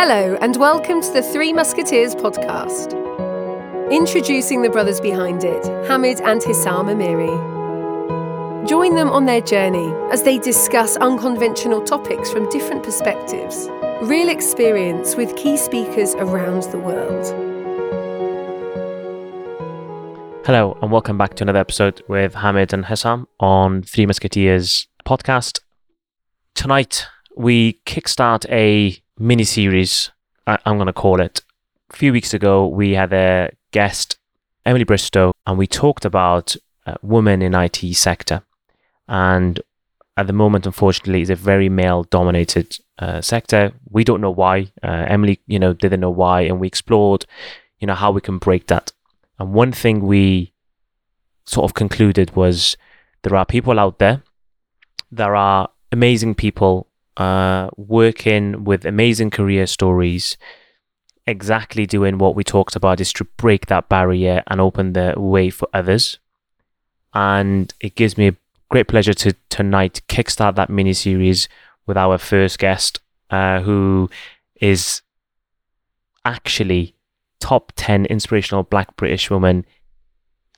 Hello, and welcome to the Three Musketeers podcast. Introducing the brothers behind it, Hamid and Hissam Amiri. Join them on their journey as they discuss unconventional topics from different perspectives. Real experience with key speakers around the world. Hello, and welcome back to another episode with Hamid and Hissam on Three Musketeers podcast. Tonight, we kickstart a mini series, I'm going to call it. A few weeks ago, we had a guest, Emily Bristow, and we talked about uh, women in IT sector. And at the moment, unfortunately, it's a very male dominated uh, sector. We don't know why. Uh, Emily, you know, didn't know why. And we explored, you know, how we can break that. And one thing we sort of concluded was there are people out there, there are amazing people uh, working with amazing career stories, exactly doing what we talked about is to break that barrier and open the way for others. And it gives me a great pleasure to tonight kickstart that mini series with our first guest, uh, who is actually top 10 inspirational black British woman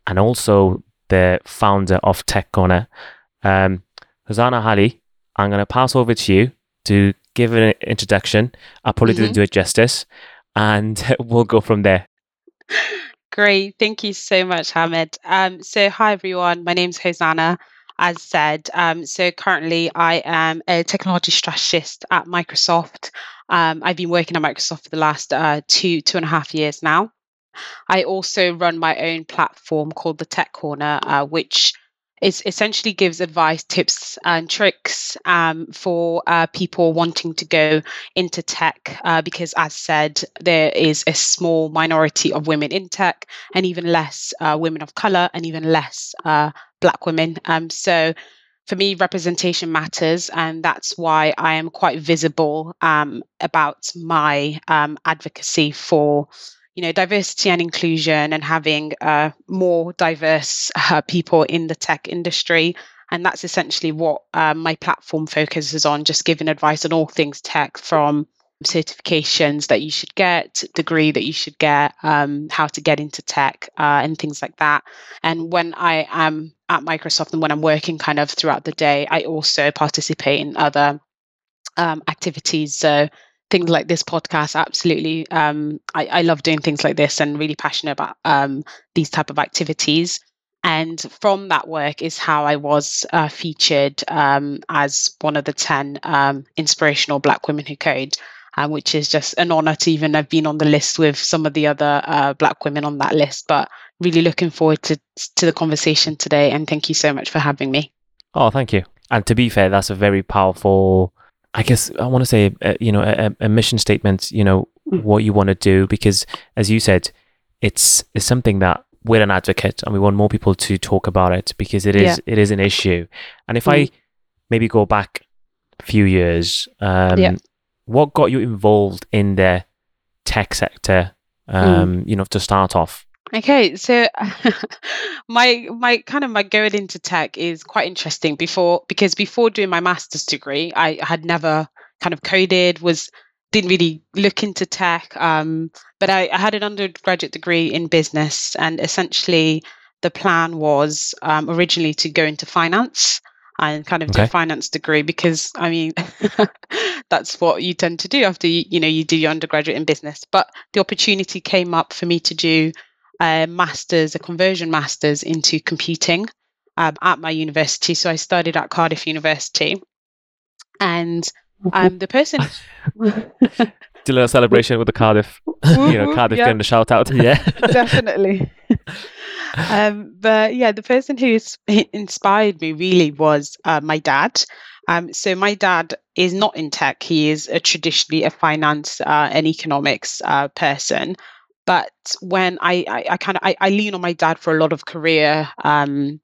and also the founder of Tech Corner. Um, Hosanna Hali, I'm going to pass over to you to give an introduction. I probably mm-hmm. didn't do it justice, and we'll go from there. Great. Thank you so much, Hamid. Um, so, hi, everyone. My name's Hosanna. As said, um, so currently I am a technology strategist at Microsoft. Um, I've been working at Microsoft for the last uh, two, two and a half years now. I also run my own platform called the Tech Corner, uh, which it essentially gives advice, tips, and tricks um, for uh, people wanting to go into tech. Uh, because, as said, there is a small minority of women in tech, and even less uh, women of color, and even less uh, Black women. Um, so, for me, representation matters, and that's why I am quite visible um, about my um, advocacy for you know diversity and inclusion and having uh, more diverse uh, people in the tech industry. And that's essentially what um, my platform focuses on just giving advice on all things tech from certifications that you should get degree that you should get um, how to get into tech uh, and things like that. And when i am at microsoft and when i'm working kind of throughout the day i also participate in other um, activities. So things like this podcast absolutely um, I, I, love doing things like this and really passionate about um, these type of activities. And from that work is how i was uh, featured um, as one of the 10 um, inspirational black women who code uh, which is just an honor to even have been on the list with some of the other uh, black women on that list. But really looking forward to, to the conversation today and thank you so much for having me. Oh thank you. And to be fair that's a very powerful I guess I want to say, uh, you know, a, a, mission statement, you know, mm. what you want to do, because as you said, it's, it's something that we're an advocate and we want more people to talk about it because it is, yeah. it is an issue. And if mm. I maybe go back a few years, um, yeah. what got you involved in the tech sector, mm. um, mm. you know, to start off? Okay, so my my kind of my going into tech is quite interesting before because before doing my master's degree, I had never kind of coded, was didn't really look into tech. Um, but I, I had an undergraduate degree in business, and essentially the plan was um, originally to go into finance and kind of do a finance degree because I mean that's what you tend to do after you, you know you do your undergraduate in business. But the opportunity came up for me to do a master's, a conversion master's into computing um, at my university. So I studied at Cardiff University. And um, the person. Do a little celebration with the Cardiff, you know, Cardiff yeah. getting the shout out. Yeah, definitely. um, but yeah, the person who inspired me really was uh, my dad. Um, so my dad is not in tech; he is a traditionally a finance uh, and economics uh, person. But when I, I, I kind of I, I, lean on my dad for a lot of career um,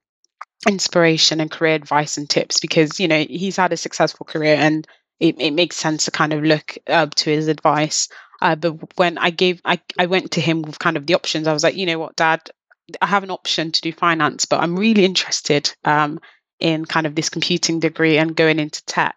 inspiration and career advice and tips because you know he's had a successful career and it, it makes sense to kind of look up to his advice. Uh, but when I gave I, I went to him with kind of the options, I was like, you know what, Dad, I have an option to do finance, but I'm really interested um, in kind of this computing degree and going into tech.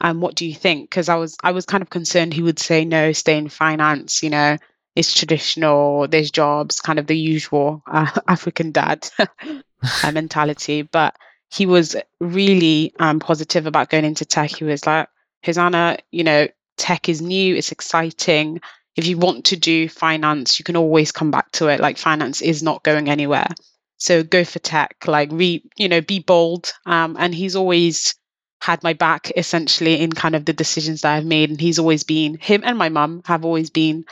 um, what do you think? Because I was I was kind of concerned he would say no, stay in finance. You know, it's traditional. There's jobs, kind of the usual uh, African dad uh, mentality. But he was really um, positive about going into tech. He was like, Hosanna, you know, tech is new, it's exciting. If you want to do finance, you can always come back to it. Like finance is not going anywhere. So go for tech, like re, you know, be bold. Um, and he's always had my back essentially in kind of the decisions that I've made. And he's always been him and my mum have always been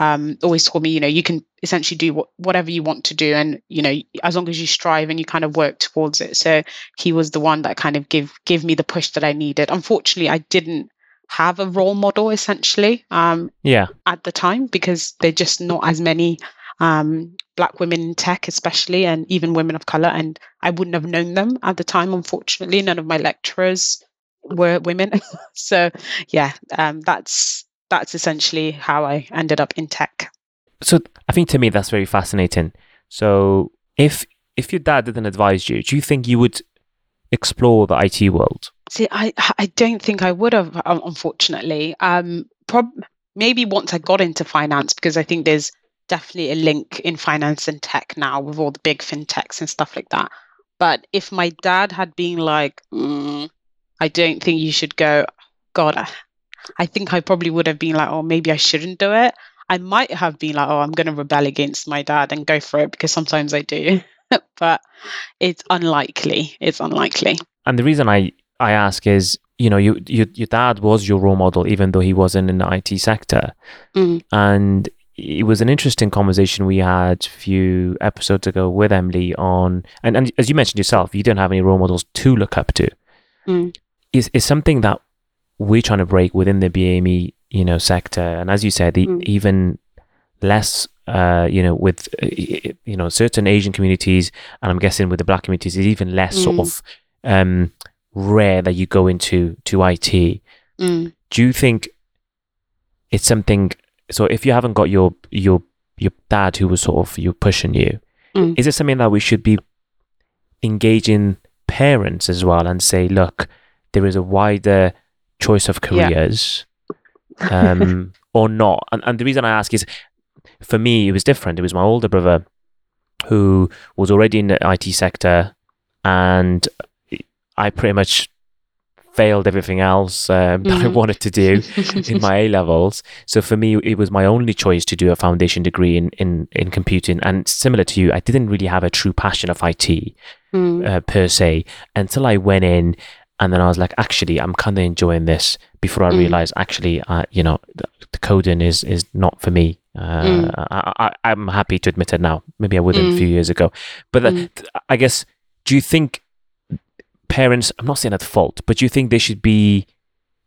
um, always told me, you know, you can essentially do what, whatever you want to do, and you know, as long as you strive and you kind of work towards it. So he was the one that kind of give give me the push that I needed. Unfortunately, I didn't have a role model essentially um, yeah at the time because they're just not as many um, black women in tech especially and even women of color and i wouldn't have known them at the time unfortunately none of my lecturers were women so yeah um, that's that's essentially how i ended up in tech so i think to me that's very fascinating so if if your dad didn't advise you do you think you would explore the it world See, I I don't think I would have, unfortunately. Um, prob- maybe once I got into finance, because I think there's definitely a link in finance and tech now with all the big fintechs and stuff like that. But if my dad had been like, mm, I don't think you should go, God, I, think I probably would have been like, oh, maybe I shouldn't do it. I might have been like, oh, I'm going to rebel against my dad and go for it because sometimes I do. but it's unlikely. It's unlikely. And the reason I I ask is, you know, you, you your dad was your role model, even though he wasn't in the IT sector, Mm. and it was an interesting conversation we had a few episodes ago with Emily on, and, and as you mentioned yourself, you don't have any role models to look up to. Mm. Is is something that we're trying to break within the BAME, you know, sector, and as you said, e- Mm. even less. Uh, you know, with uh, you know certain Asian communities, and I'm guessing with the Black communities, is even less sort Mm. of um, rare that you go into to IT. Mm. Do you think it's something? So if you haven't got your your your dad who was sort of you pushing you, Mm. is it something that we should be engaging parents as well and say, look, there is a wider choice of Yeah. careers, um, or not? And, and the reason I ask is, for me, it was different. It was my older brother who was already in the IT sector, and I pretty much failed everything else um, that I Mhm. wanted to do in my A levels. So for me, it was my only choice to do a foundation degree in, in, in computing. And similar to you, I didn't really have a true passion of IT Mm. uh, per se until I went in. And then I was like, actually, I'm kind of enjoying this before I Mm. realized, actually, uh, you know, the, the coding is, is not for me. Uh, Mm. I, I'm happy to admit it now. Maybe I wouldn't a Mm. few years ago. But the, Mm. I guess, do you think parents, I'm not saying at fault, but do you think they should be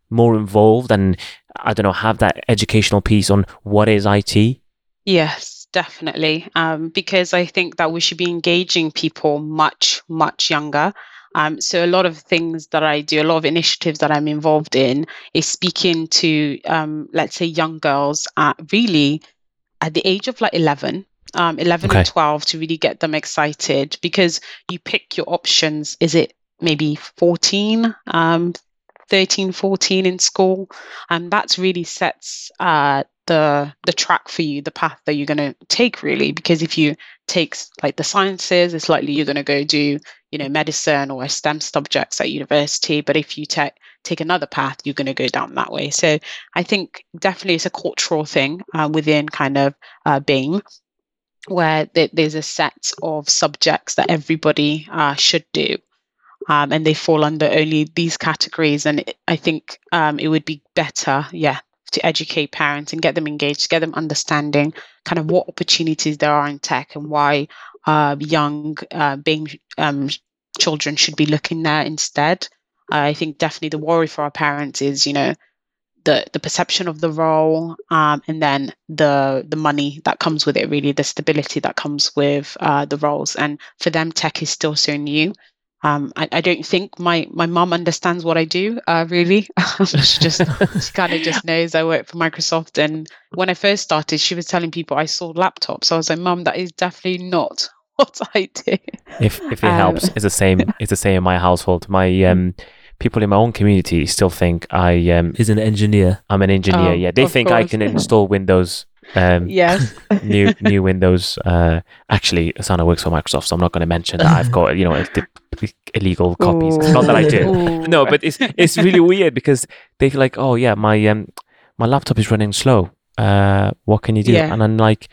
more involved and, I don't know, have that educational piece on what is IT? Yes, definitely. Um, because I think that we should be engaging people much, much younger. Um, so a lot of things that I do, a lot of initiatives that I'm involved in, is speaking to, um, let's say, young girls at really at the age of like 11, um, 11 Okay. and 12 to really get them excited because you pick your options. Is it maybe 14, um, 13, 14 in school? And that's really sets uh, the the track for you, the path that you're going to take really. Because if you take like the sciences, it's likely you're going to go do you know medicine or STEM subjects at university. But if you take take another path, you're going to go down that way. So I think definitely it's a cultural thing uh, within kind of uh, BAME where th- there's a set of subjects that everybody uh, should do. Um, and they fall under only these categories. And I think um, it would be better, yeah, to educate parents and get them engaged, get them understanding kind of what opportunities there are in tech and why uh, young uh, BAME um, children should be looking there instead. I think definitely the worry for our parents is, you know, the the perception of the role, um, and then the the money that comes with it. Really, the stability that comes with uh, the roles. And for them, tech is still so new. Um, I, I don't think my my mum understands what I do. Uh, really, she just she kind of just knows I work for Microsoft. And when I first started, she was telling people I sold laptops. I was like, Mum, that is definitely not what I do. If if it Um, helps, it's the same. It's the same in my household. My um, people in my own community still think I um Is an engineer. I'm an engineer. Oh, yeah, they of think I can install Windows. Um, Yes. new new Windows. Uh, actually, Hosanna works for Microsoft, so I'm not going to mention that I've got you know the illegal copies. Ooh. Not that I do. Ooh. No, but it's it's really weird because they feel like, oh yeah, my um my laptop is running slow. Uh, what can you do? Yeah. And I'm like,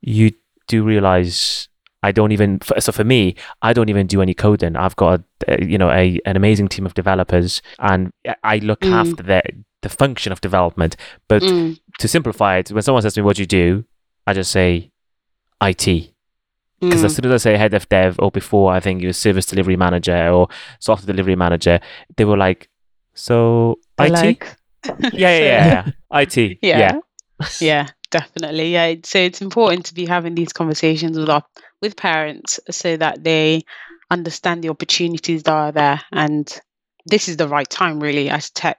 you do realize I don't even. So for me, I don't even do any coding. I've got a, you know a an amazing team of developers, and I look Mm. after the the function of development. But Mm, to simplify it, when someone says to me, "What do you do?" I just say IT. Because mm. as soon as I say head of dev, or before I think it was service delivery manager or software delivery manager, they were like, "So I IT? like- yeah, yeah, yeah, yeah. IT. yeah. yeah, yeah definitely yeah so it's important to be having these conversations with our with parents so that they understand the opportunities that are there and this is the right time really as tech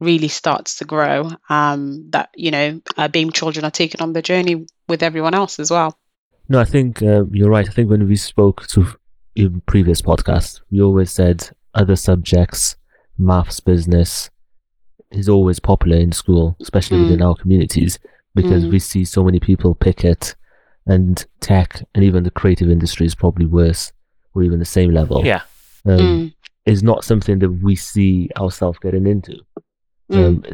really starts to grow um that you know uh, BAME children are taken on the journey with everyone else as well No, I think uh, you're right. I think when we spoke to in previous podcasts, we always said other subjects, maths, business, is always popular in school, especially within our communities, because Mm. we see so many people pick it, and tech and even the creative industry is probably worse or even the same level. yeah. um, Mm, is not something that we see ourselves getting into. Mm, Um,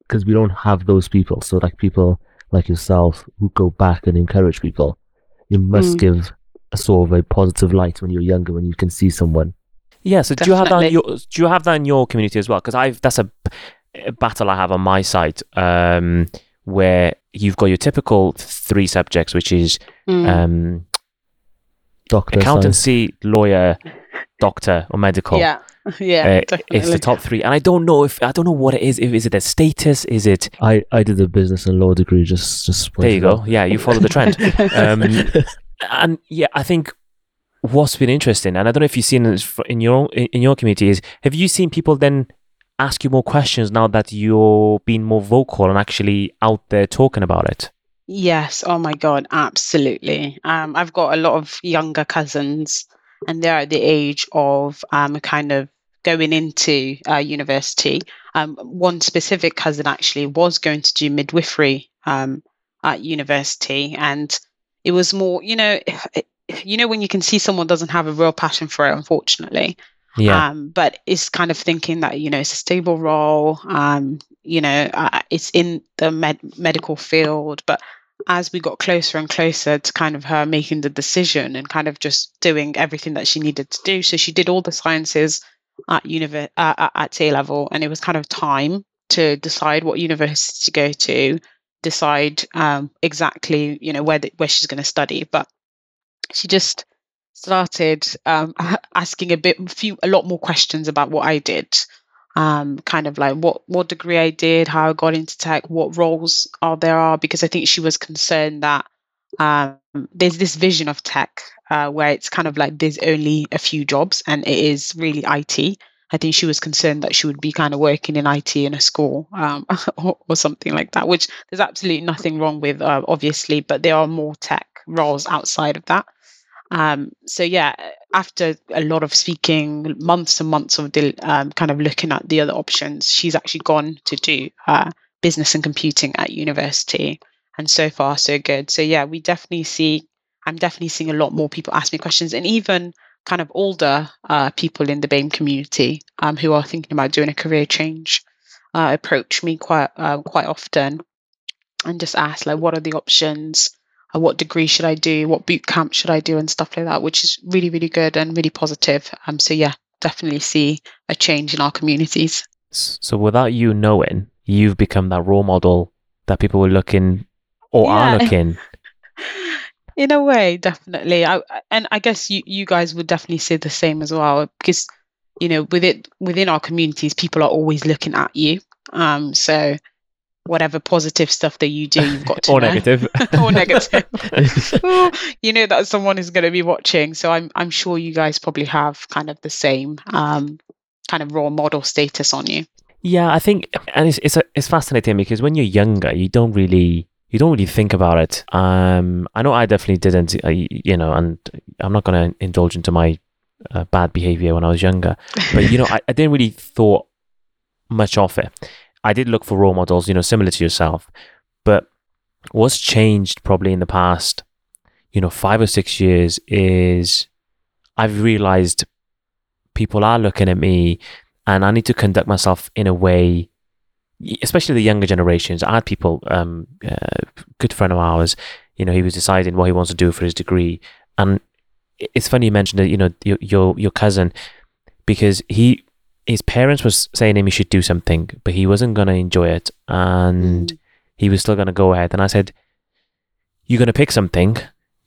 because we don't have those people. So like people like yourself who go back and encourage people, you must Mm. give a sort of a positive light when you're younger when you can see someone. Yeah. So do you have that? In your, do you have that in your community as well? Because I've that's a, a battle I have on my side, um, where you've got your typical three subjects, which is mm. um, Doctor, science. accountancy, lawyer, doctor, or medical. yeah yeah Uh, definitely it's the top three, and I don't know if I don't know what it is. If is it a status? Is it? I, I did a business and law degree. Just just There you go. Yeah, you follow the trend. Um, and yeah, I think what's been interesting, and I don't know if you've seen this in your in in your community, is have you seen people then ask you more questions now that you're being more vocal and actually out there talking about it? Yes, oh my God, absolutely. Um, I've got a lot of younger cousins, and they're at the age of um, kind of going into uh, university. Um, one specific cousin actually was going to do midwifery um, at university, and it was more, you know, you know when you can see someone doesn't have a real passion for it, unfortunately. Yeah, Um, but it's kind of thinking that you know it's a stable role. Um, you know, uh, it's in the med- medical field. But as we got closer and closer to kind of her making the decision and kind of just doing everything that she needed to do, so she did all the sciences at univer- uh, at- at A level, and it was kind of time to decide what university to go to, decide um, exactly you know where the, where she's going to study. But she just started um, asking a bit few a lot more questions about what I did um kind of like what what degree I did how I got into tech what roles are there are because I think she was concerned that um there's this vision of tech uh, where it's kind of like there's only a few jobs and it is really IT I think she was concerned that she would be kind of working in IT in a school um, or, or something like that which there's absolutely nothing wrong with uh, obviously but there are more tech roles outside of that um, so yeah, after a lot of speaking, months and months of um, kind of looking at the other options, she's actually gone to do uh, business and computing at university, and so far so good. So yeah, we definitely see. I'm definitely seeing a lot more people ask me questions, and even kind of older uh, people in the BAME community um, who are thinking about doing a career change uh, approach me quite uh, quite often and just ask like, what are the options? Uh, what degree should I do, what boot camp should I do, and stuff like that, which is really, really good and really positive. Um, so yeah, definitely see a change in our communities. So without you knowing, you've become that role model that people were looking or are looking. In a way, definitely. I, I- and I guess you, you guys would definitely say the same as well, because you know, with it within our communities, people are always looking at you. Um, so whatever positive stuff that you do, you've got to or know. negative. or negative. You know that someone is going to be watching. So I'm I'm sure you guys probably have kind of the same um, kind of role model status on you. Yeah, I think, and it's it's a, it's fascinating because when you're younger, you don't really you don't really think about it. Um, I know I definitely didn't, uh, y- you know, and I'm not going to indulge into my uh, bad behavior when I was younger. But you know, I, I didn't really thought much of it. I did look for role models, you know, similar to yourself. But what's changed probably in the past, you know, five or six years is I've realized people are looking at me and I need to conduct myself in a way, especially the younger generations. I had people, um, uh, good friend of ours, you know, he was deciding what he wants to do for his degree. And it's funny you mentioned that, you know, your, your, your cousin, because he, his parents was saying him he should do something, but he wasn't going to enjoy it. And Mm. he was still going to go ahead. And I said, You're going to pick something.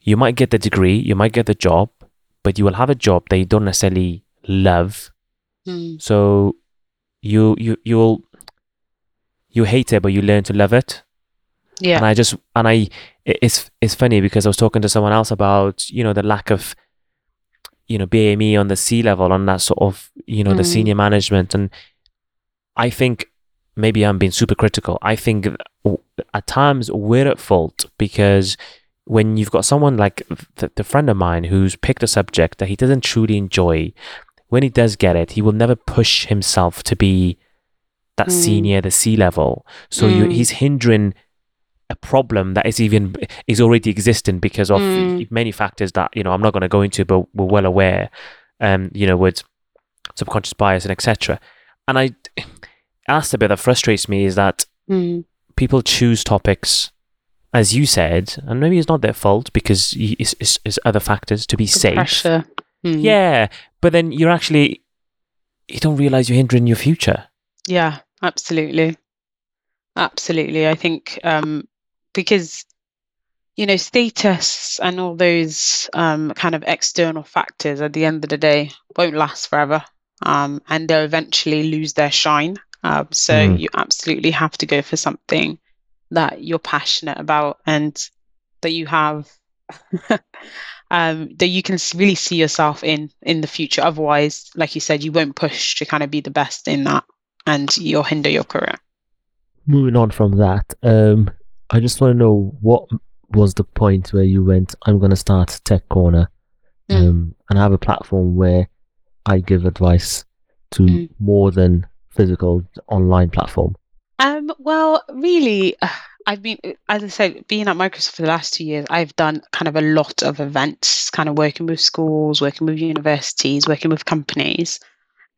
You might get the degree, you might get the job, but you will have a job that you don't necessarily love. Mm. So you you you'll you hate it, but you learn to love it. Yeah. And I just and I it's it's funny because I was talking to someone else about you know the lack of you know BME on the C level on that sort of you know the Mm. senior management and I think maybe I'm being super critical. I think at times we're at fault because when you've got someone like the, the friend of mine who's picked a subject that he doesn't truly enjoy, when he does get it, he will never push himself to be that Mm. senior, the C level. So you, Mm. he's hindering a problem that is even is already existing because of Mm. many factors that you know I'm not going to go into, but we're well aware. Um, you know, with subconscious bias and etc. And I, that's the bit that frustrates me is that Mm. people choose topics, as you said, and maybe it's not their fault because it's, it's, it's other factors to be The safe. Pressure. Mm. Yeah, but then you're actually you don't realize you're hindering your future. Yeah, absolutely. Absolutely. I think um, because, you know, status and all those um, kind of external factors at the end of the day won't last forever. Um, and they'll eventually lose their shine. Um, so Mm. you absolutely have to go for something that you're passionate about and that you have um, that you can really see yourself in in the future. Otherwise, like you said, you won't push to kind of be the best in that and you'll hinder your career. Moving on from that, um, I just want to know what was the point where you went, I'm going to start Tech Corner Mm. um, and have a platform where I give advice to Mm. more than physical online platform. Um, well, really, I've been, as I said, being at Microsoft for the last two years, I've done kind of a lot of events, kind of working with schools, working with universities, working with companies.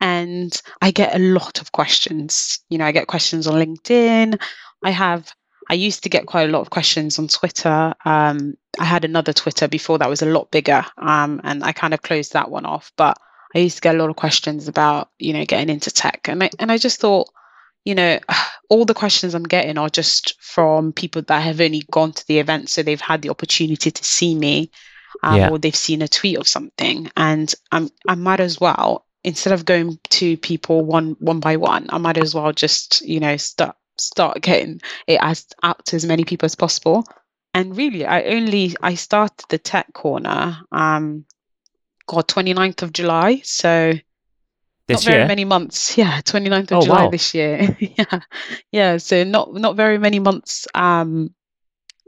And I get a lot of questions. You know, I get questions on LinkedIn. I have, I used to get quite a lot of questions on Twitter. Um, I had another Twitter before that was a lot bigger. Um, and I kind of closed that one off. But I used to get a lot of questions about, you know, getting into tech. And I, and I just thought, you know, all the questions I'm getting are just from people that have only gone to the event, so they've had the opportunity to see me, um, Yeah. or they've seen a tweet of something, and I'm I might as well instead of going to people one one by one, I might as well just you know start start getting it as out to as many people as possible. And really, I only I started the tech corner, um, God, 29th of July, so This not very year, many months. Yeah, 29th of Oh, July wow. this year. yeah. Yeah, so not not very many months um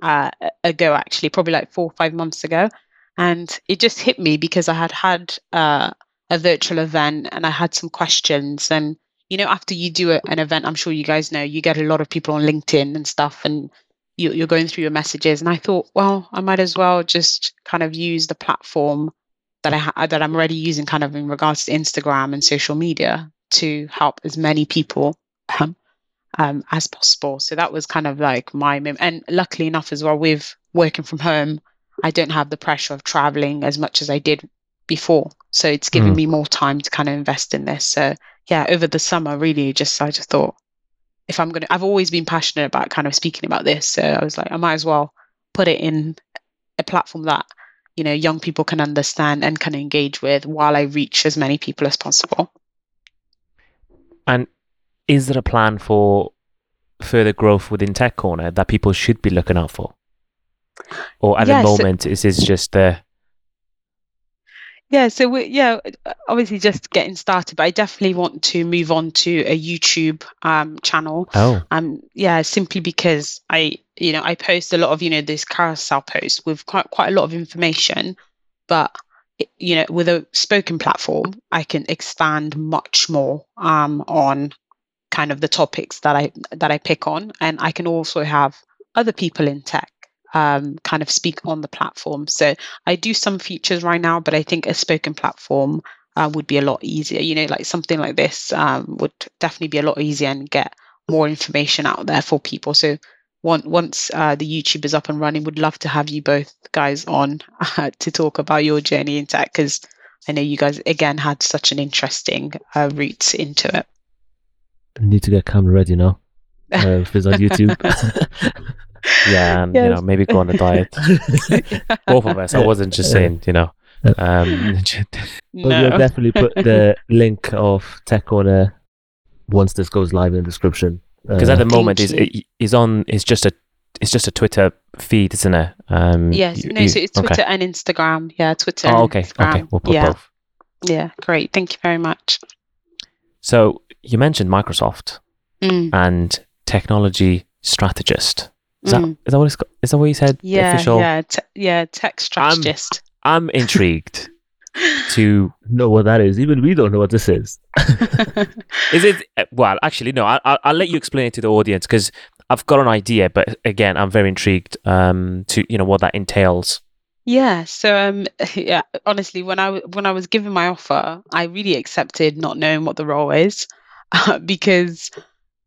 uh ago actually, probably like 4 or 5 months ago. And it just hit me because I had had uh a virtual event and I had some questions and you know after you do a, an event, I'm sure you guys know, you get a lot of people on LinkedIn and stuff and you, you're going through your messages and I thought, well, I might as well just kind of use the platform that I ha- that I'm already using kind of in regards to Instagram and social media to help as many people um, um, as possible. So that was kind of like my mem- and luckily enough as well with working from home, I don't have the pressure of traveling as much as I did before. So it's giving Mm. me more time to kind of invest in this. So yeah, over the summer, really just I just thought if I'm gonna, I've always been passionate about kind of speaking about this. So I was like, I might as well put it in a platform that you know young people can understand and can engage with while I reach as many people as possible. and is there a plan for further growth within Tech Corner that people should be looking out for? Or at the moment, is this just the Yeah, so we yeah, uh, obviously just getting started, but I definitely want to move on to a YouTube um channel. oh Um yeah, simply because I you know, I post a lot of, you know, these carousel posts with quite quite a lot of information, but you know, with a spoken platform, I can expand much more um, on kind of the topics that I that I pick on, and I can also have other people in tech um, kind of speak on the platform. So I do some features right now, but I think a spoken platform uh, would be a lot easier. You know, like something like this um, would definitely be a lot easier and get more information out there for people. So once once uh, the YouTube is up and running, would love to have you both guys on uh, to talk about your journey in tech because I know you guys again had such an interesting uh, route into it. Need to get camera ready now. Uh, if it's on YouTube. Yeah, and you know, maybe go on a diet. Both of us. I wasn't just saying, you know. Um, But we'll definitely put the link of Tech Corner once this goes live in the description. because Uh, at the moment is you. is on it's just a it's just a Twitter feed, isn't it? Um, Yes, you- no, you- so it's okay. Twitter and Instagram. Yeah, Twitter. Oh, and okay, okay. We'll put yeah, both. yeah, great. Thank you very much. So you mentioned Microsoft Mm, and technology strategist. Is that mm. is that what it's is that what you said? Yeah, official. yeah, te- yeah. Tech strategist. I'm intrigued to. know what that is. Even we don't know what this is. Is it well? Actually, no. I, I'll, I'll let you explain it to the audience because I've got an idea, but again, I'm very intrigued um, to you know what that entails. Yeah, so um yeah, honestly, when I when I was given my offer, I really accepted not knowing what the role is because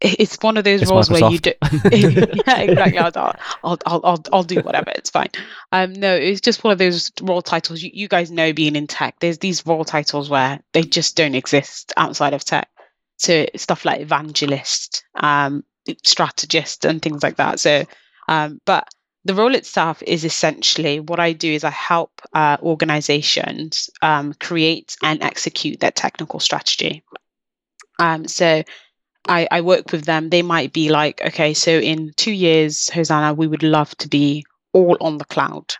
it's one of those It's roles where you do yeah, exactly. I'll, I'll, I'll, I'll, I'll do whatever. It's fine. Um, no, it's just one of those role titles. You, you guys know, being in tech, there's these role titles where they just don't exist outside of tech. So stuff like evangelist, um, strategist, and things like that. So, um, but the role itself is essentially what I do is I help uh, organizations um, create and execute their technical strategy. Um, so I, I work with them. They might be like, okay, so in two years, Hosanna, we would love to be all on the cloud,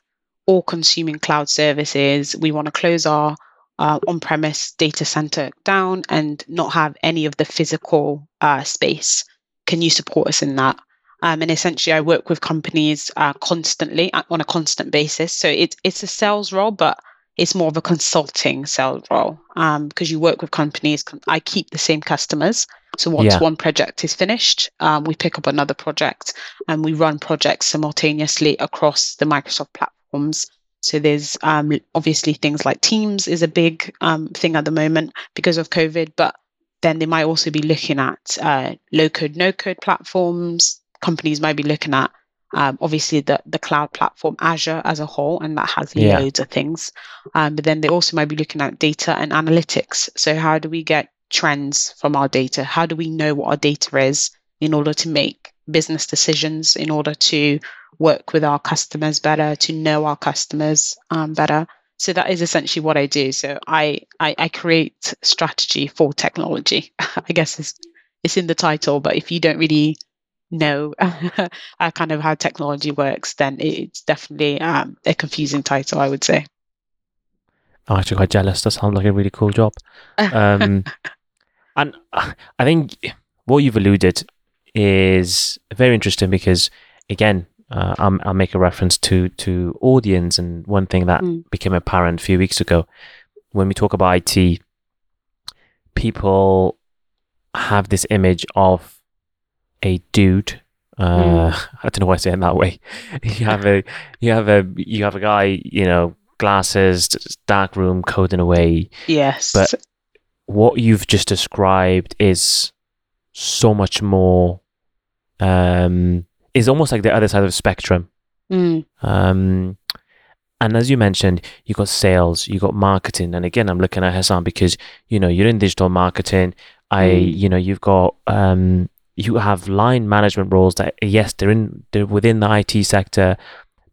all consuming cloud services. We want to close our uh, on premise data center down and not have any of the physical uh, space. Can you support us in that? Um, and essentially, I work with companies uh, constantly uh, on a constant basis. So it's it's a sales role, but it's more of a consulting sales role um, because you work with companies. I keep the same customers. So once Yeah. one project is finished, um, we pick up another project and we run projects simultaneously across the Microsoft platforms. So there's um, obviously things like Teams is a big um, thing at the moment because of COVID, but then they might also be looking at uh, low code, no code platforms. Companies might be looking at um, obviously the the cloud platform Azure as a whole, and that has Yeah. loads of things. Um, but then they also might be looking at data and analytics. So how do we get trends from our data? How do we know what our data is in order to make business decisions, in order to work with our customers better, to know our customers um, better? So that is essentially what I do. So I, I I create strategy for technology. I guess it's it's in the title, but if you don't really know uh, kind of how technology works, then it's definitely um, a confusing title, I would say. I'm actually quite jealous. That sounds like a really cool job. Um, and I think what you've alluded is very interesting because, again, uh, I'm, I'll make a reference to to audience and one thing that Mm. became apparent a few weeks ago when we talk about IT, people have this image of a dude. Uh, I don't know why I say it that way. You have a you have a you have a guy, you know, glasses, dark room, coding away, yes. But- what you've just described is so much more um is almost like the other side of the spectrum Mm, um and as you mentioned you got sales you got marketing and again i'm looking at hassan because you know you're in digital marketing i Mm. you know you've got um you have line management roles that yes they're in they're within the it sector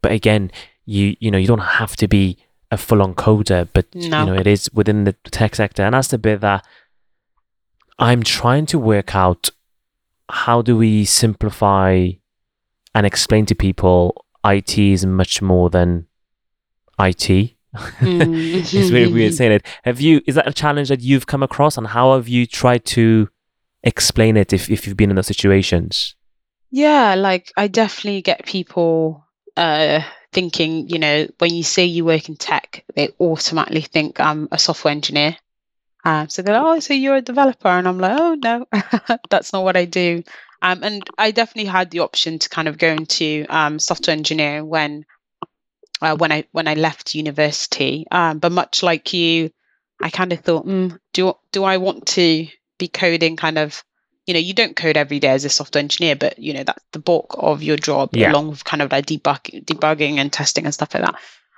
but again you you know you don't have to be a full-on coder but you know it is within the tech sector and that's the bit that i'm trying to work out how do we simplify and explain to people IT is much more than IT. mm. it's very weird saying it. Have you? Is that a challenge that you've come across, and how have you tried to explain it if, if you've been in those situations? Yeah, like I definitely get people uh thinking, you know, when you say you work in tech, they automatically think I'm a software engineer. Um, so they're like, oh, so you're a developer, and I'm like, oh no, that's not what I do. Um, and I definitely had the option to kind of go into um, software engineering when uh, when I when I left university. Um, but much like you, I kind of thought, mm, do do I want to be coding? Kind of, you know, you don't code every day as a software engineer, but you know that's the bulk of your job, Yeah. along with kind of like debug, debugging and testing and stuff like that.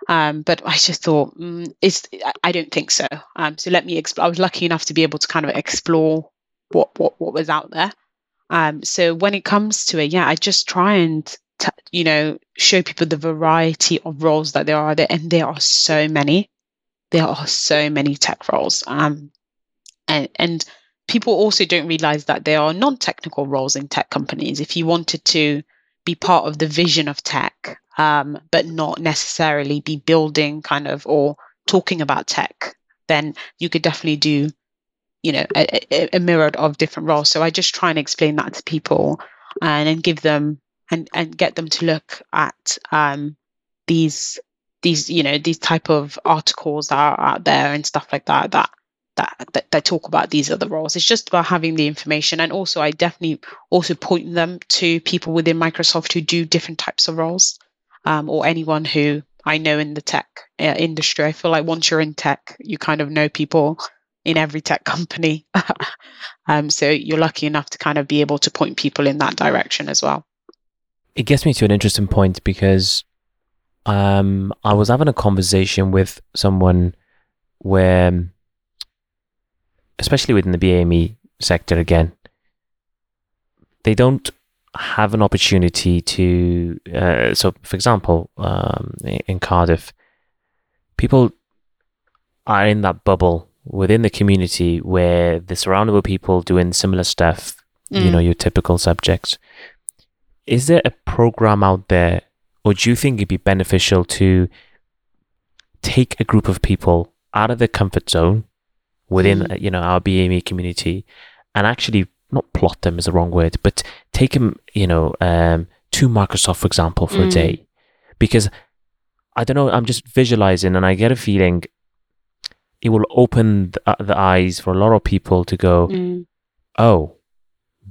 Um, but I just thought, mm, it's I- don't think so. Um, so let me. Exp- I was lucky enough to be able to kind of explore what what what was out there. Um, so when it comes to it, yeah, I just try and t- you know show people the variety of roles that there are there, and there are so many. There are so many tech roles, um, and and people also don't realize that there are non-technical roles in tech companies. If you wanted to be part of the vision of tech, um, but not necessarily be building kind of or talking about tech, then you could definitely do you know a, a, of different roles so i just try and explain that to people and then give them and and get them to look at um these these you know these type of articles that are out there and stuff like that that that, that, that talk about these other roles it's just about having the information and also i definitely also point them to people within microsoft who do different types of roles um, or anyone who i know in the tech uh, industry i feel like once you're in tech you kind of know people in every tech company. um, so you're lucky enough to kind of be able to point people in that direction as well. it gets me to an interesting point because um, I was having a conversation with someone where, especially within the BAME sector again, they don't have an opportunity to. Uh, so, for example, um, in Cardiff, people are in that bubble within the community where they're surrounded with people doing similar stuff, you Mm. know, your typical subjects is there a program out there or do you think it'd be beneficial to take a group of people out of their comfort zone within Mm. you know our BME community and actually not plot them is the wrong word but take them you know um, to Microsoft for example for a Mm. day because I don't know I'm just visualizing and I get a feeling it will open the, uh, the eyes for a lot of people to go Mm. oh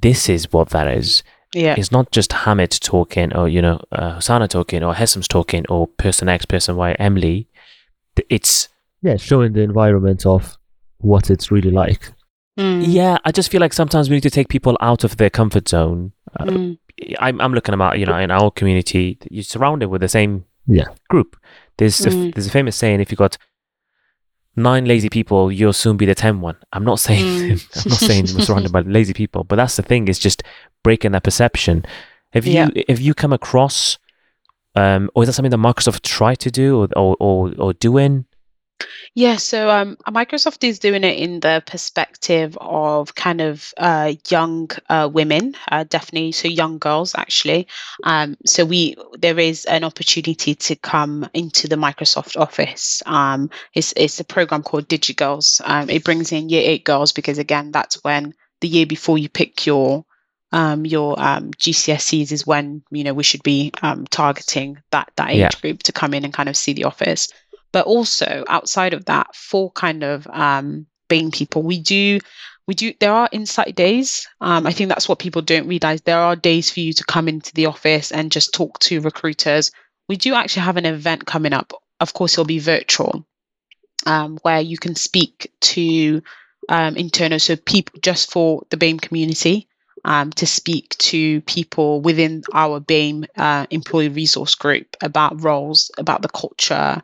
this is what that is Yeah. it's not just Hamid talking or you know uh, Hosanna talking or Hessam's talking or person X, person Y, Emily. It's Yeah, showing the environment of what it's really like. Mm. yeah. I just feel like sometimes we need to take people out of their comfort zone. Uh, Mm. I'm I'm looking about you know in our community you're surrounded with the same Yeah. group. There's a, Mm. there's a famous saying if you got nine lazy people you'll soon be the ten one. I'm not saying Mm. I'm not saying we're surrounded by lazy people, but that's the thing is just breaking that perception. Have you Yeah. have you come across um or is that something that Microsoft tried to do or or or, or doing? Yeah, so um, Microsoft is doing it in the perspective of kind of uh, young uh, women, uh, definitely. So young girls, actually. Um, so we there is an opportunity to come into the Microsoft office. Um, it's it's a program called DigiGirls. Um, it brings in year eight girls because again, that's when the year before you pick your um, your um, GCSEs is when you know we should be um, targeting that that age Yeah. group to come in and kind of see the office but also outside of that for kind of um BAME people we do we do there are insight days. Um i think that's what people don't realize. There are days for you to come into the office and just talk to recruiters. We do actually have an event coming up. Of course it'll be virtual um where you can speak to um internal so people just for the BAME community um, to speak to people within our BAME uh, employee resource group about roles, about the culture,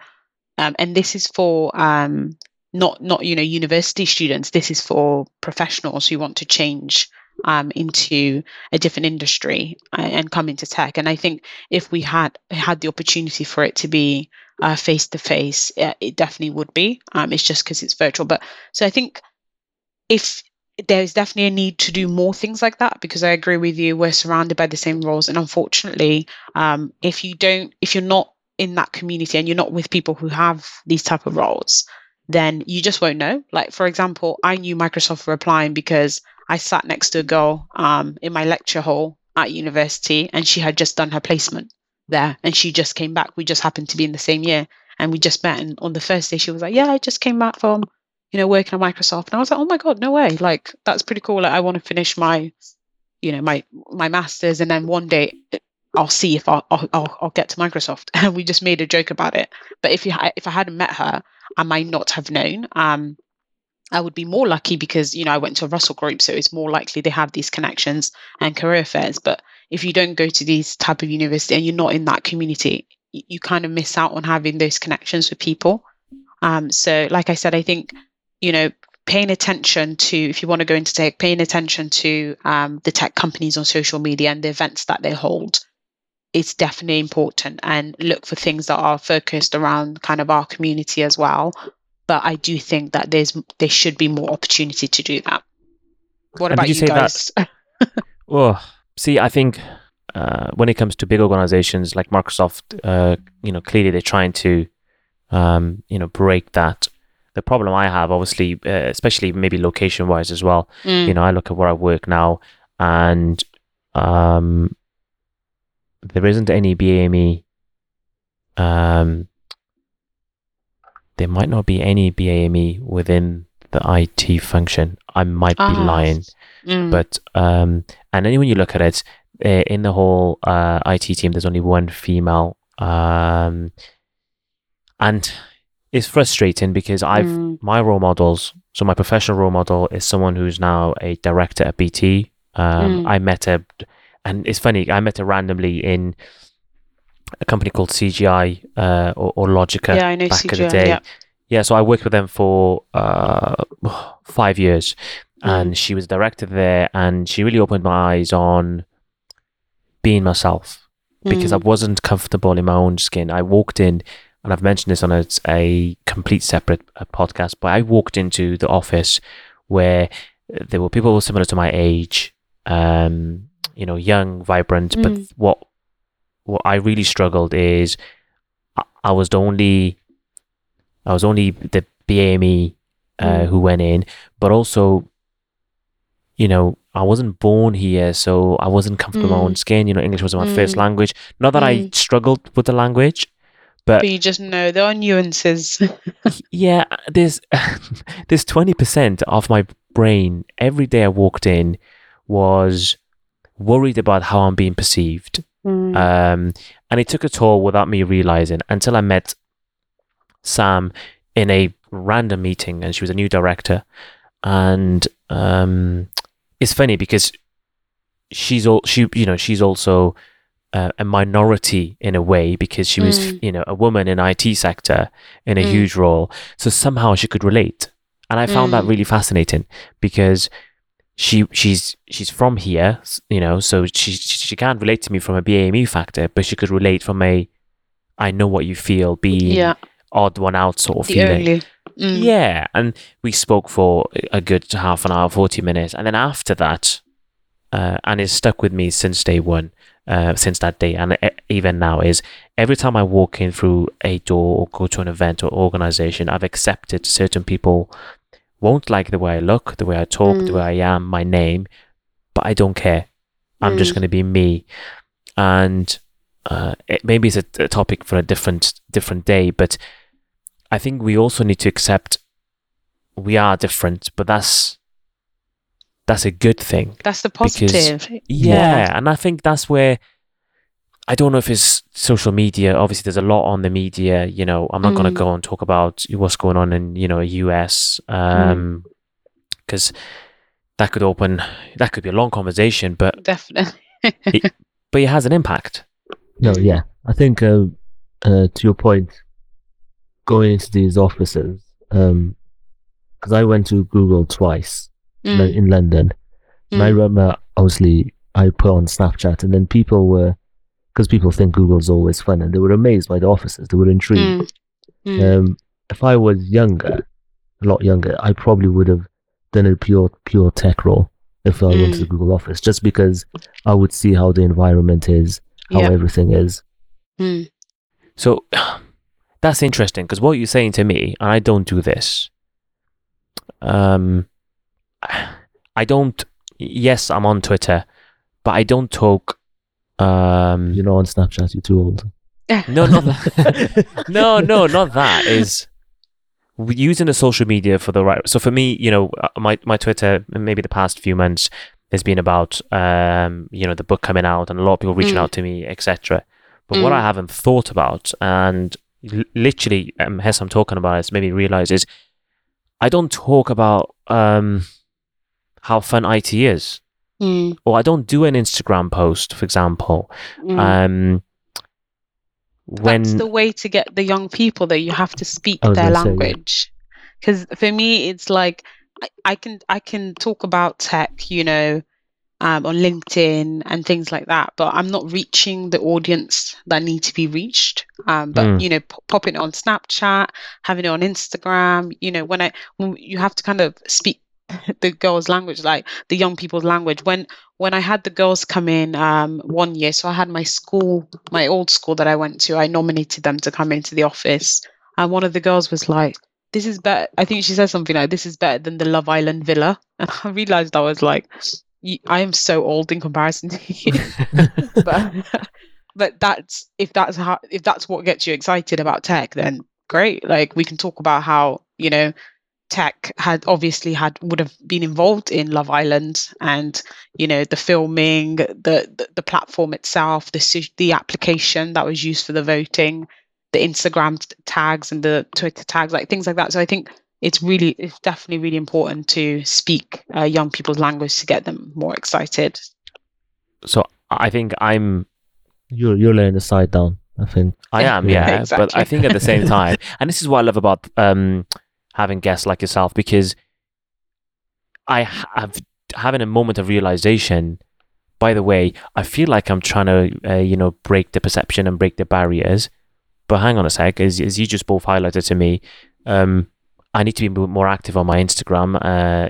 um, and this is for um, not not you know university students. This is for professionals who want to change um, into a different industry uh, and come into tech. And I think if we had had the opportunity for it to be face to face, it definitely would be. Um, it's just because it's virtual. But so I think if there's definitely a need to do more things like that because I agree with you. We're surrounded by the same roles, and unfortunately, um, if you don't, if you're not in that community and you're not with people who have these type of roles, then you just won't know. Like for example, I knew Microsoft were applying because I sat next to a girl um, in my lecture hall at university, and she had just done her placement. there and she just came back. We just happened to be in the same year and we just met. And on the first day, she was like, Yeah, I just came back from, you know, working at Microsoft. And I was like, Oh my God, no way. Like, that's pretty cool. Like, I want to finish my, you know, my, my master's. And then one day I'll see if I'll, I'll, I'll, get to Microsoft. And we just made a joke about it. But if you, if I hadn't met her, I might not have known. Um, I would be more lucky because you know I went to a Russell group, so it's more likely they have these connections and career fairs. But if you don't go to these type of university and you're not in that community, you, you kind of miss out on having those connections with people. Um, so, like I said, I think you know paying attention to if you want to go into tech, paying attention to um, the tech companies on social media and the events that they hold it's definitely important and look for things that are focused around kind of our community as well but I do think that there's there should be more opportunity to do that. What And about you you, guys? Well, see, I think uh, when it comes to big organizations like Microsoft, uh, you know, clearly they're trying to, um, you know, break that. The problem I have, obviously, uh, especially maybe location-wise as well. Mm, You know, I look at where I work now, and um, there isn't any BAME. Um, there might not be any BAME within the IT function. I might be Ah, lying mm, but um and then when you look at it uh, in the whole uh IT team there's only one female um and it's frustrating because I've mm, my role models so my professional role model is someone who's now a director at BT um Mm. I met her and it's funny I met her randomly in a company called CGI uh or, or Logica yeah, I know back in the CGI. day Yeah. yeah, so I worked with them for uh, five years, Mm. and she was director there, and she really opened my eyes on being myself because I Mm, wasn't comfortable in my own skin. I walked in, and I've mentioned this on a, a complete separate uh, podcast, but I walked into the office where there were people similar to my age, um, you know, young, vibrant, but Mm. what what I really struggled is I, I was the only I was only the BAME uh, Mm. who went in, but also, you know, I wasn't born here, so I wasn't comfortable in my own skin. You know, English wasn't my first Mm. language. Not that I Mm. struggled with the language, but But you just know there are nuances. yeah, there's there's twenty percent of my brain every day I walked in was worried about how I'm being perceived. Mm, Um, and it took a toll without me realizing until I met Sam in a random meeting, and she was a new director. And um, it's funny because she's all she, you know, she's also uh, a minority in a way because she was, Mm. you know, a woman in IT sector in a Mm. huge role. So somehow she could relate, and I found that Mm. really fascinating because she she's she's from here, you know, so she she she can't relate to me from a BAME factor, but she could relate from a I know what you feel, being yeah, odd one out sort of the feeling. only. Mm, Yeah, and we spoke for a good half an hour, forty minutes, and then after that, uh, and it's stuck with me since day one, uh, since that day, and e- even now is every time I walk in through a door or go to an event or organization, I've accepted certain people won't like the way I look, the way I talk, the Mm. way I am, my name, but I don't care. I'm just Mm. going to be me, and uh, it, maybe it's a, a topic for a different different day, but I think we also need to accept we are different, but that's that's a good thing. That's the Because- positive. Yeah, and I think that's where I don't know if it's social media. Obviously, there's a lot on the media. You know, I'm not going Mm. to go and talk about what's going on in you know US, um, because that could open that could be a long conversation, but Definitely. but it has an impact. No, yeah. I think uh, uh, to your point, going into these offices, because I went to Google twice Mm, in London, and I mm, remember obviously I put on Snapchat, and then people were because people think Google's always fun, and they were amazed by the offices. They were intrigued. mm, mm, Um, if I was younger, a lot younger, I probably would have done a pure pure tech role if I went to the Mm. Google office, just because I would see how the environment is, how Yeah. everything is. mm, So that's interesting because what you're saying to me, and I don't do this. Um, I don't. Yes, I'm on Twitter, but I don't talk Um, You're not on Snapchat. You're too old. no, not that. no, no, not that. Is using the social media for the right. So for me, you know, uh, my my Twitter, maybe the past few months, has been about um, you know, the book coming out and a lot of people reaching Mm. out to me, etc. But what I Mm. haven't thought about, and l- literally, um, as I'm talking about, it's made me realize is I don't talk about um how fun IT is, Mm, or I don't do an Instagram post, for example. mm. Um, when that's the way to get the young people that you have to speak their gonna say, yeah. language because for me it's like I, I can i can talk about tech you know um, on linkedin and things like that but i'm not reaching the audience that need to be reached um, but Mm. you know p- popping it on snapchat having it on instagram you know when i when you have to kind of speak the girls language like the young people's language when when I had the girls come in um, one year, so I had my school, my old school that I went to, I nominated them to come into the office. And one of the girls was like, This is better. I think she said something like, This is better than the Love Island villa. And I realized I was like, I am so old in comparison to you. but, but that's if that's how if that's what gets you excited about tech, then great. Like we can talk about how, you know, tech had obviously had would have been involved in Love Island and you know the filming the the, the platform itself the the application that was used for the voting the Instagram tags and the Twitter tags like things like that so I think it's really it's definitely really important to speak uh, young people's language to get them more excited so I think I'm You're you're laying the side down. I think. I am, yeah. But I think at the same time, and this is what I love about um, having guests like yourself, because I have having a moment of realization. By the way, I feel like I'm trying to, uh, you know, break the perception and break the barriers. But hang on a sec, as, as you just both highlighted to me, um, I need to be more active on my Instagram uh,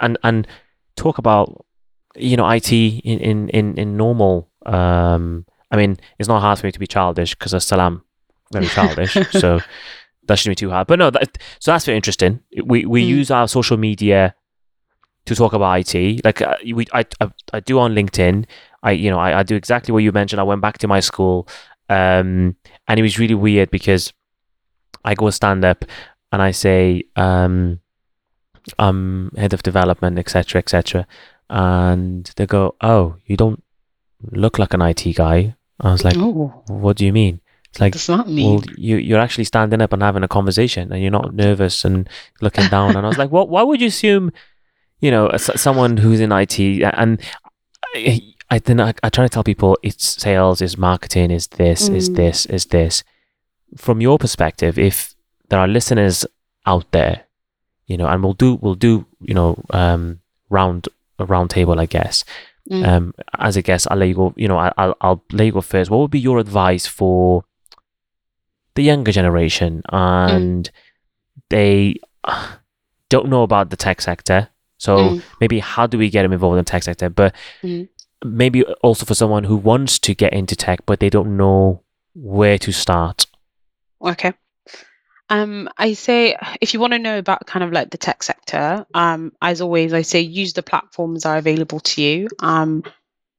and and talk about, you know, IT in in in, in normal. Um, I mean, it's not hard for me to be childish because I still am very childish. so that shouldn't be too hard. But no, that, so that's very interesting. We we Mm. use our social media to talk about IT. Like uh, we, I, I, I do on LinkedIn. I, you know, I, I do exactly what you mentioned. I went back to my school, um, and it was really weird because I go stand up and I say, um, I'm head of development, etc., etc., and they go, "Oh, you don't look like an IT guy." I was like, oh "What do you mean?" It's like, does that mean well, you you're actually standing up and having a conversation, and you're not nervous and looking down. And I was like, "What? Why would you assume, you know, someone who's in IT?" And I, I then I, I try to tell people it's sales, is marketing, is this, is Mm. this, is this. From your perspective, if there are listeners out there, you know, and we'll do we'll do you know um round a round table, I guess. Mm. Um, as a guest, I'll let you go. You know, I- I'll I'll let you go first. What would be your advice for the younger generation and they uh, don't know about the tech sector? So Mm. maybe how do we get them involved in the tech sector? But Mm. maybe also for someone who wants to get into tech but they don't know where to start. Okay. Um, I say if you want to know about kind of like the tech sector, um, as always, I say use the platforms that are available to you. Um,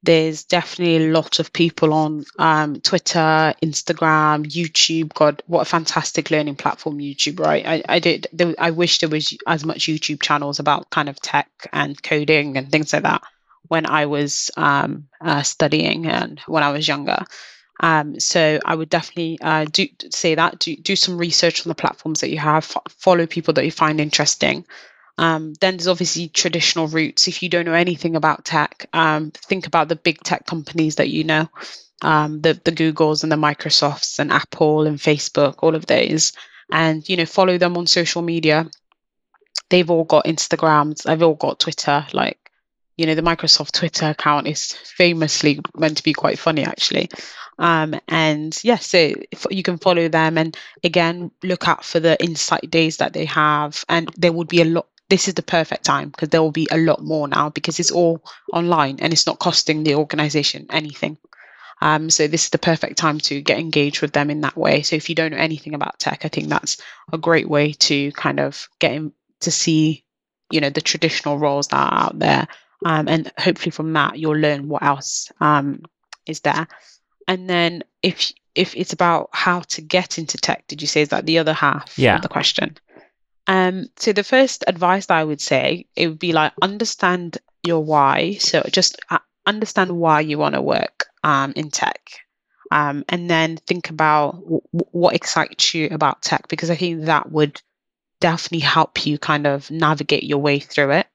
there's definitely a lot of people on um, Twitter, Instagram, YouTube. God, what a fantastic learning platform YouTube, right? I, I did. There, I wish there was as much YouTube channels about kind of tech and coding and things like that when I was um, uh, studying and when I was younger. Um, so I would definitely uh, do say that do do some research on the platforms that you have. Fo- follow people that you find interesting. Um, then there's obviously traditional routes. If you don't know anything about tech, um, think about the big tech companies that you know, um, the the Googles and the Microsofts and Apple and Facebook, all of those, and you know follow them on social media. They've all got Instagrams. They've all got Twitter. Like you know, the Microsoft Twitter account is famously meant to be quite funny, actually. Um, and yes, so if you can follow them and again look out for the insight days that they have, and there would be a lot. This is the perfect time because there will be a lot more now because it's all online and it's not costing the organization anything. Um, so this is the perfect time to get engaged with them in that way. So if you don't know anything about tech, I think that's a great way to kind of get in, to see, you know, the traditional roles that are out there, um, and hopefully from that you'll learn what else um, is there. And then if if it's about how to get into tech, did you say is that the other half Yeah. of the question? Um, so the first advice that I would say it would be like understand your why. So just uh, understand why you want to work um, in tech, um, and then think about w- what excites you about tech because I think that would definitely help you kind of navigate your way through it.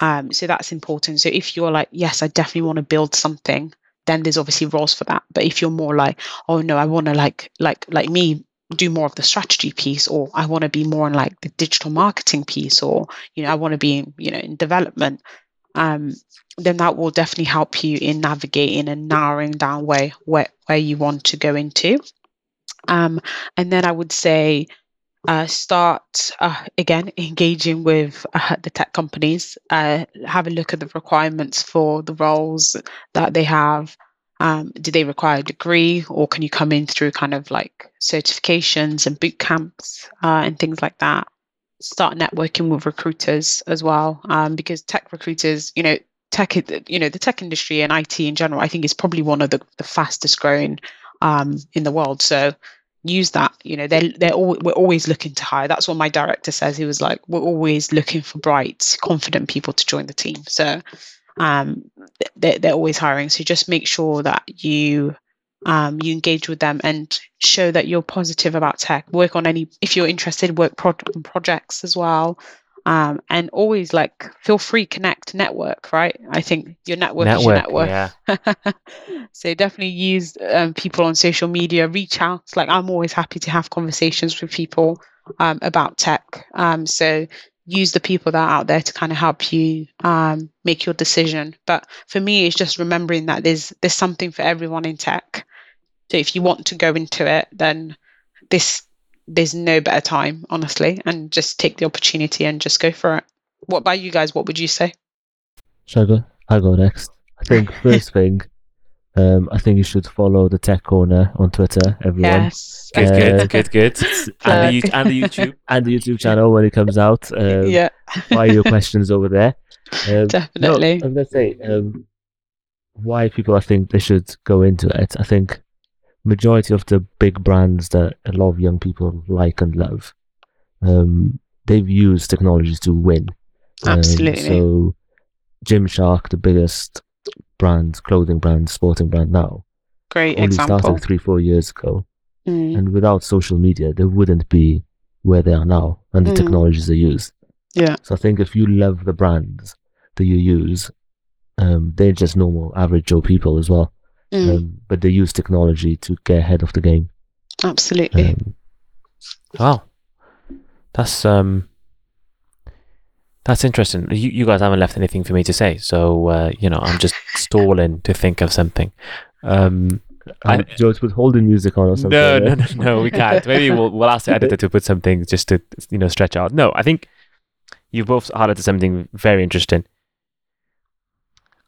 Um, so that's important. So if you're like, yes, I definitely want to build something, then there's obviously roles for that. But if you're more like, oh no, I want to like like like me do more of the strategy piece, or I want to be more in like the digital marketing piece, or you know, I want to be you know in development, um, then that will definitely help you in navigating and narrowing down where where where you want to go into. Um, and then I would say uh, start uh, again engaging with uh, the tech companies uh, have a look at the requirements for the roles that they have um, do they require a degree or can you come in through kind of like certifications and boot camps uh, and things like that? Start networking with recruiters as well um, because tech recruiters you know tech you know the tech industry and it in general i think is probably one of the, the fastest growing um, in the world. So use that you know they're they're all, we're always looking to hire. That's what my director says. He was like we're always looking for bright confident people to join the team. So um they're, they're always hiring. So just make sure that you um you engage with them and show that you're positive about tech. Work on any if you're interested work pro- on projects as well. Um and always like feel free connect network right? I think your network, is your network. yeah. so definitely use um, people on social media. Reach out. Like i'm always happy to have conversations with people um, about tech. Um, so use the people that are out there to kind of help you um, make your decision but for me it's just remembering that there's there's something for everyone in tech so if you want to go into it then this there's no better time honestly and just take the opportunity and just go for it what about you guys what would you say Shall I go? I'll go next. I think first thing, um, I think you should follow the Tech Corner on Twitter, everyone. yes Good, Uh, good, good, good. and, the, and the YouTube. And the YouTube channel when it comes out. Um, yeah Fire your questions over there. Um, Definitely. No, I'm going to say um, why people I think they should go into it. I think majority of the big brands that a lot of young people like and love, um, they've used technologies to win. Um, Absolutely. so, Gymshark, the biggest brand, clothing brands, sporting brand now, great only example started three, four years ago. Mm, And without social media, they wouldn't be where they are now and the Mm. technologies they use. yeah So I think if you love the brands that you use, um, they're just normal, average Joe people as well. Mm, Um, but they use technology to get ahead of the game. absolutely Um, Wow. That's um that's interesting. You, you guys haven't left anything for me to say, so uh, you know I'm just stalling to think of something. Um, I- um, Joe, put holding music on or something. no, yeah? no, no, no, we can't. Maybe we'll, we'll ask the editor to put something just to you know stretch out. No, I think you both highlighted something very interesting.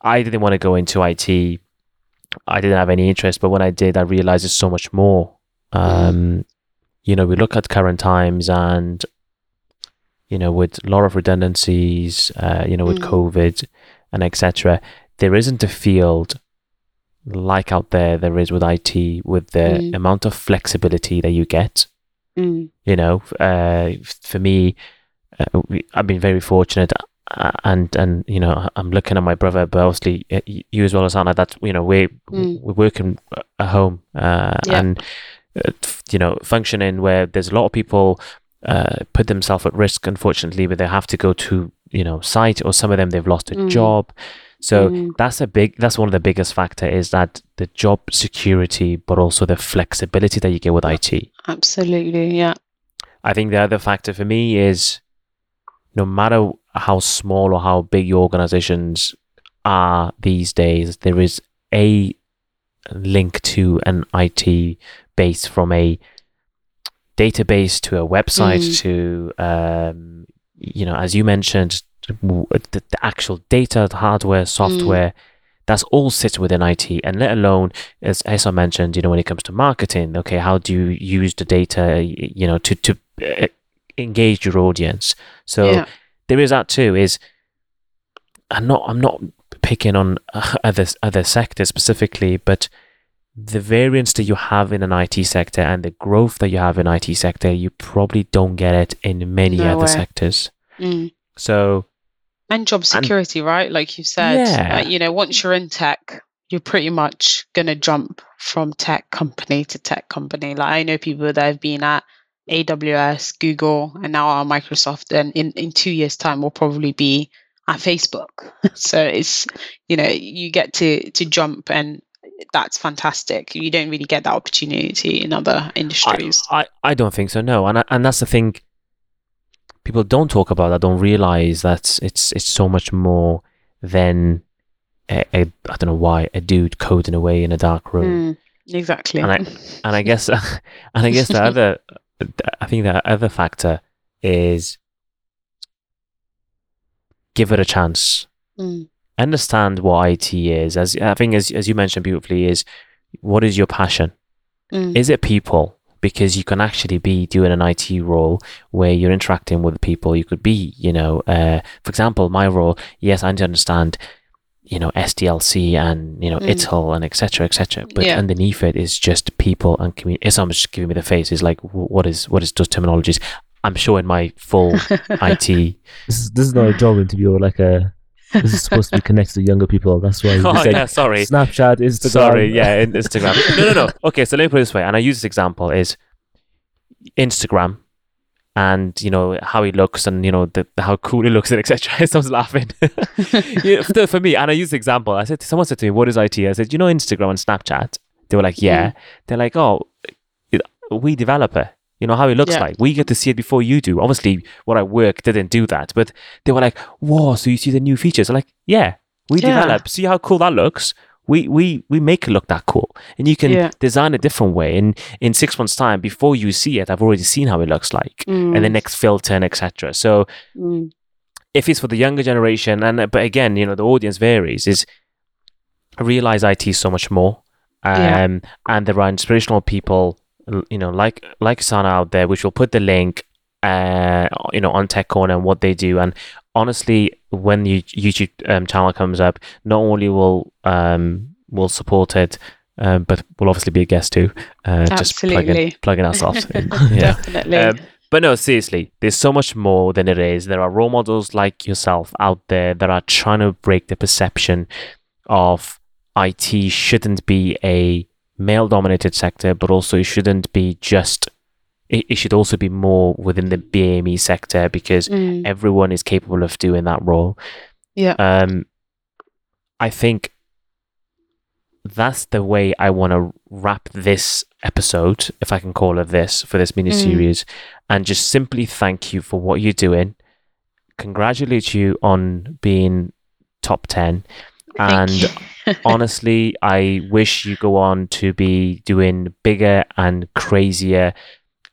I didn't want to go into IT. I didn't have any interest, but when I did, I realized there's so much more. Um, you know, we look at current times and you know, with a lot of redundancies, uh, you know, with Mm. COVID and etc., there isn't a field like out there there is with IT with the Mm. amount of flexibility that you get. Mm, You know, uh, for me, uh, we, I've been very fortunate, uh, and and you know, I'm looking at my brother, but obviously uh, you as well as Anna. That you know, we Mm. we're working at home, uh, Yeah. and uh, you know, functioning where there's a lot of people uh, put themselves at risk, unfortunately, but they have to go to you know site, or some of them they've lost a Mm. job. So mm, that's a big that's one of the biggest factor is that the job security but also the flexibility that you get with IT. absolutely yeah I think the other factor for me is no matter how small or how big your organizations are these days, there is a link to an IT base from a database to a website Mm. to um, you know as you mentioned the, the actual data the hardware software that's all sits within IT and let alone as, as I mentioned you know when it comes to marketing okay how do you use the data you know to to uh, engage your audience? So yeah. there is that too is I'm not I'm not picking on uh, other other sectors specifically, but the variance that you have in an IT sector and the growth that you have in IT sector, you probably don't get it in many No other way. sectors. Mm. So And job security, right? Like you said, Yeah. uh, you know, once you're in tech, you're pretty much going to jump from tech company to tech company. Like I know people that have been at AWS, Google, and now are Microsoft, and in, in two years' time will probably be at Facebook. so it's, you know, you get to to jump and that's fantastic. You don't really get that opportunity in other industries. I, I don't think so. No, and I, and that's the thing. People don't talk about that. Don't realize that it's it's so much more than a, a I don't know why a dude coding away in a dark room. Mm, exactly. And And I guess and I guess the other I think the other factor is give it a chance. Mm, Understand what IT is. As I think as as you mentioned beautifully is what is your passion? mm, is it people because you can actually be doing an IT role where you're interacting with people you could be you know uh, for example my role yes I need to understand you know SDLC and you know Mm. ITIL and etc etc but Yeah. underneath it is just people and community it's almost just giving me the face is like what is what is those terminologies I'm sure in my full IT This is this is not a job interview or like a. This is supposed to be connected to younger people. That's why you oh said yeah sorry Snapchat, Instagram. Sorry, yeah, Instagram. no, no, no. Okay, so let me put it this way, and I use this example is Instagram, and you know how he looks, and you know the, how cool he looks, and etc. Someone's laughing. you know, for, for me, and I use the example. I said, someone said to me, "What is IT?" I said, "You know Instagram and Snapchat." They were like, "Yeah." Mm. They're like, "Oh, we develop it." You know how it looks Yeah. like. We get to see it before you do. Obviously, where I work didn't do that, but they were like, "Whoa!" So you see the new features? I'm like, "Yeah, we Yeah. develop. See how cool that looks. We we we make it look that cool, and you can Yeah. design a different way. And in six months' time, before you see it, I've already seen how it looks like, and the Mm, next filter and etc. So mm, if it's for the younger generation, and uh, but again, you know, the audience varies. Is I realize IT is so much more, um, and there are inspirational people, you know, like like Sana out there, which will put the link, uh, you know, on Tech Corner and what they do. And honestly, when the YouTube um, channel comes up, not only will um will support it. Um, but we'll obviously be a guest too. Uh, just plugging, Absolutely. plugging ourselves in. yeah. Definitely. Um, but no, seriously, there's so much more than it is. There are role models like yourself out there that are trying to break the perception of IT shouldn't be a male dominated sector, but also it shouldn't be just, it, should also be more within the BAME sector because Mm, everyone is capable of doing that role. Yeah. Um, I think that's the way I want to wrap this episode, if I can call it this, for this mini series, and just simply thank you for what you're doing. Congratulate you on being top 10. thank And you. Honestly, I wish you go on to be doing bigger and crazier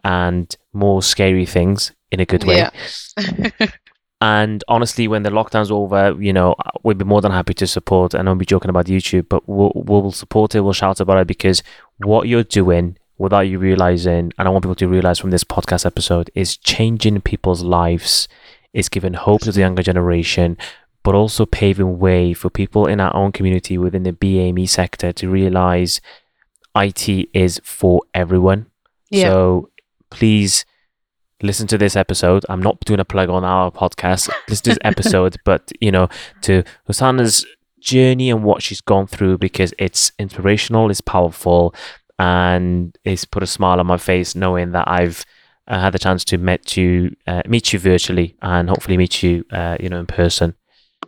and more scary things in a good way. Yeah. And honestly, when the lockdown's over, you know, we'd be more than happy to support. And I know we'll be joking about YouTube, but we'll, we'll support it. We'll shout about it because what you're doing without you realizing, and I want people to realize from this podcast episode, is changing people's lives, is giving hope to the younger generation, but also paving way for people in our own community within the BAME sector to realize IT is for everyone. Yeah. So please listen to this episode. I'm not doing a plug on our podcast. Listen to this episode, but you know, to Hosanna's journey and what she's gone through because it's inspirational, it's powerful, and it's put a smile on my face knowing that I've uh, had the chance to meet you, uh, meet you virtually, and hopefully meet you, uh, you know, in person.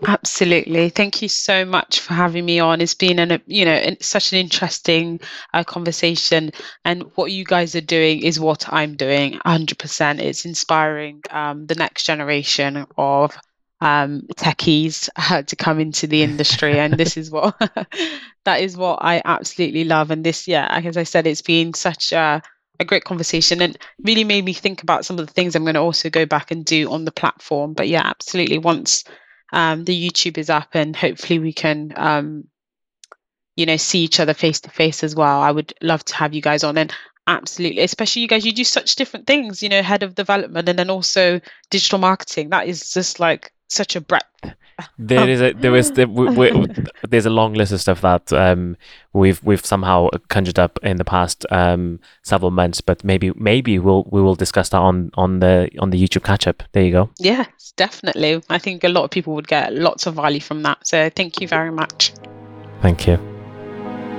Absolutely. Thank you so much for having me on. It's been an, you know, such an interesting uh, conversation. And what you guys are doing is what I'm doing 100%. It's inspiring um, the next generation of um, techies uh, to come into the industry. And this is what, that is what I absolutely love. And this, yeah, as I said, it's been such a, a great conversation and really made me think about some of the things I'm going to also go back and do on the platform. But yeah, absolutely. Once um, the YouTube is up, and hopefully we can, um, you know, see each other face to face as well. I would love to have you guys on, and absolutely, especially you guys, you do such different things. You know, head of development, and then also digital marketing. That is just like such a breadth. There is a there is there, we, we, there's a long list of stuff that um, we've we've somehow conjured up in the past um, several months, but maybe maybe we'll we will discuss that on on the on the YouTube catch up. There you go. Yes, definitely. I think a lot of people would get lots of value from that. So thank you very much. Thank you.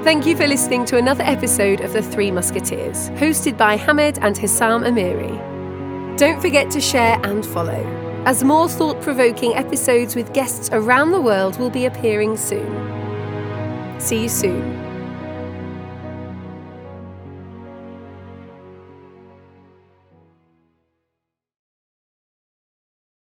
Thank you for listening to another episode of The Three Musketeers, hosted by Hamid and Hissam Amiri. Don't forget to share and follow, as more thought provoking episodes with guests around the world will be appearing soon. See you soon.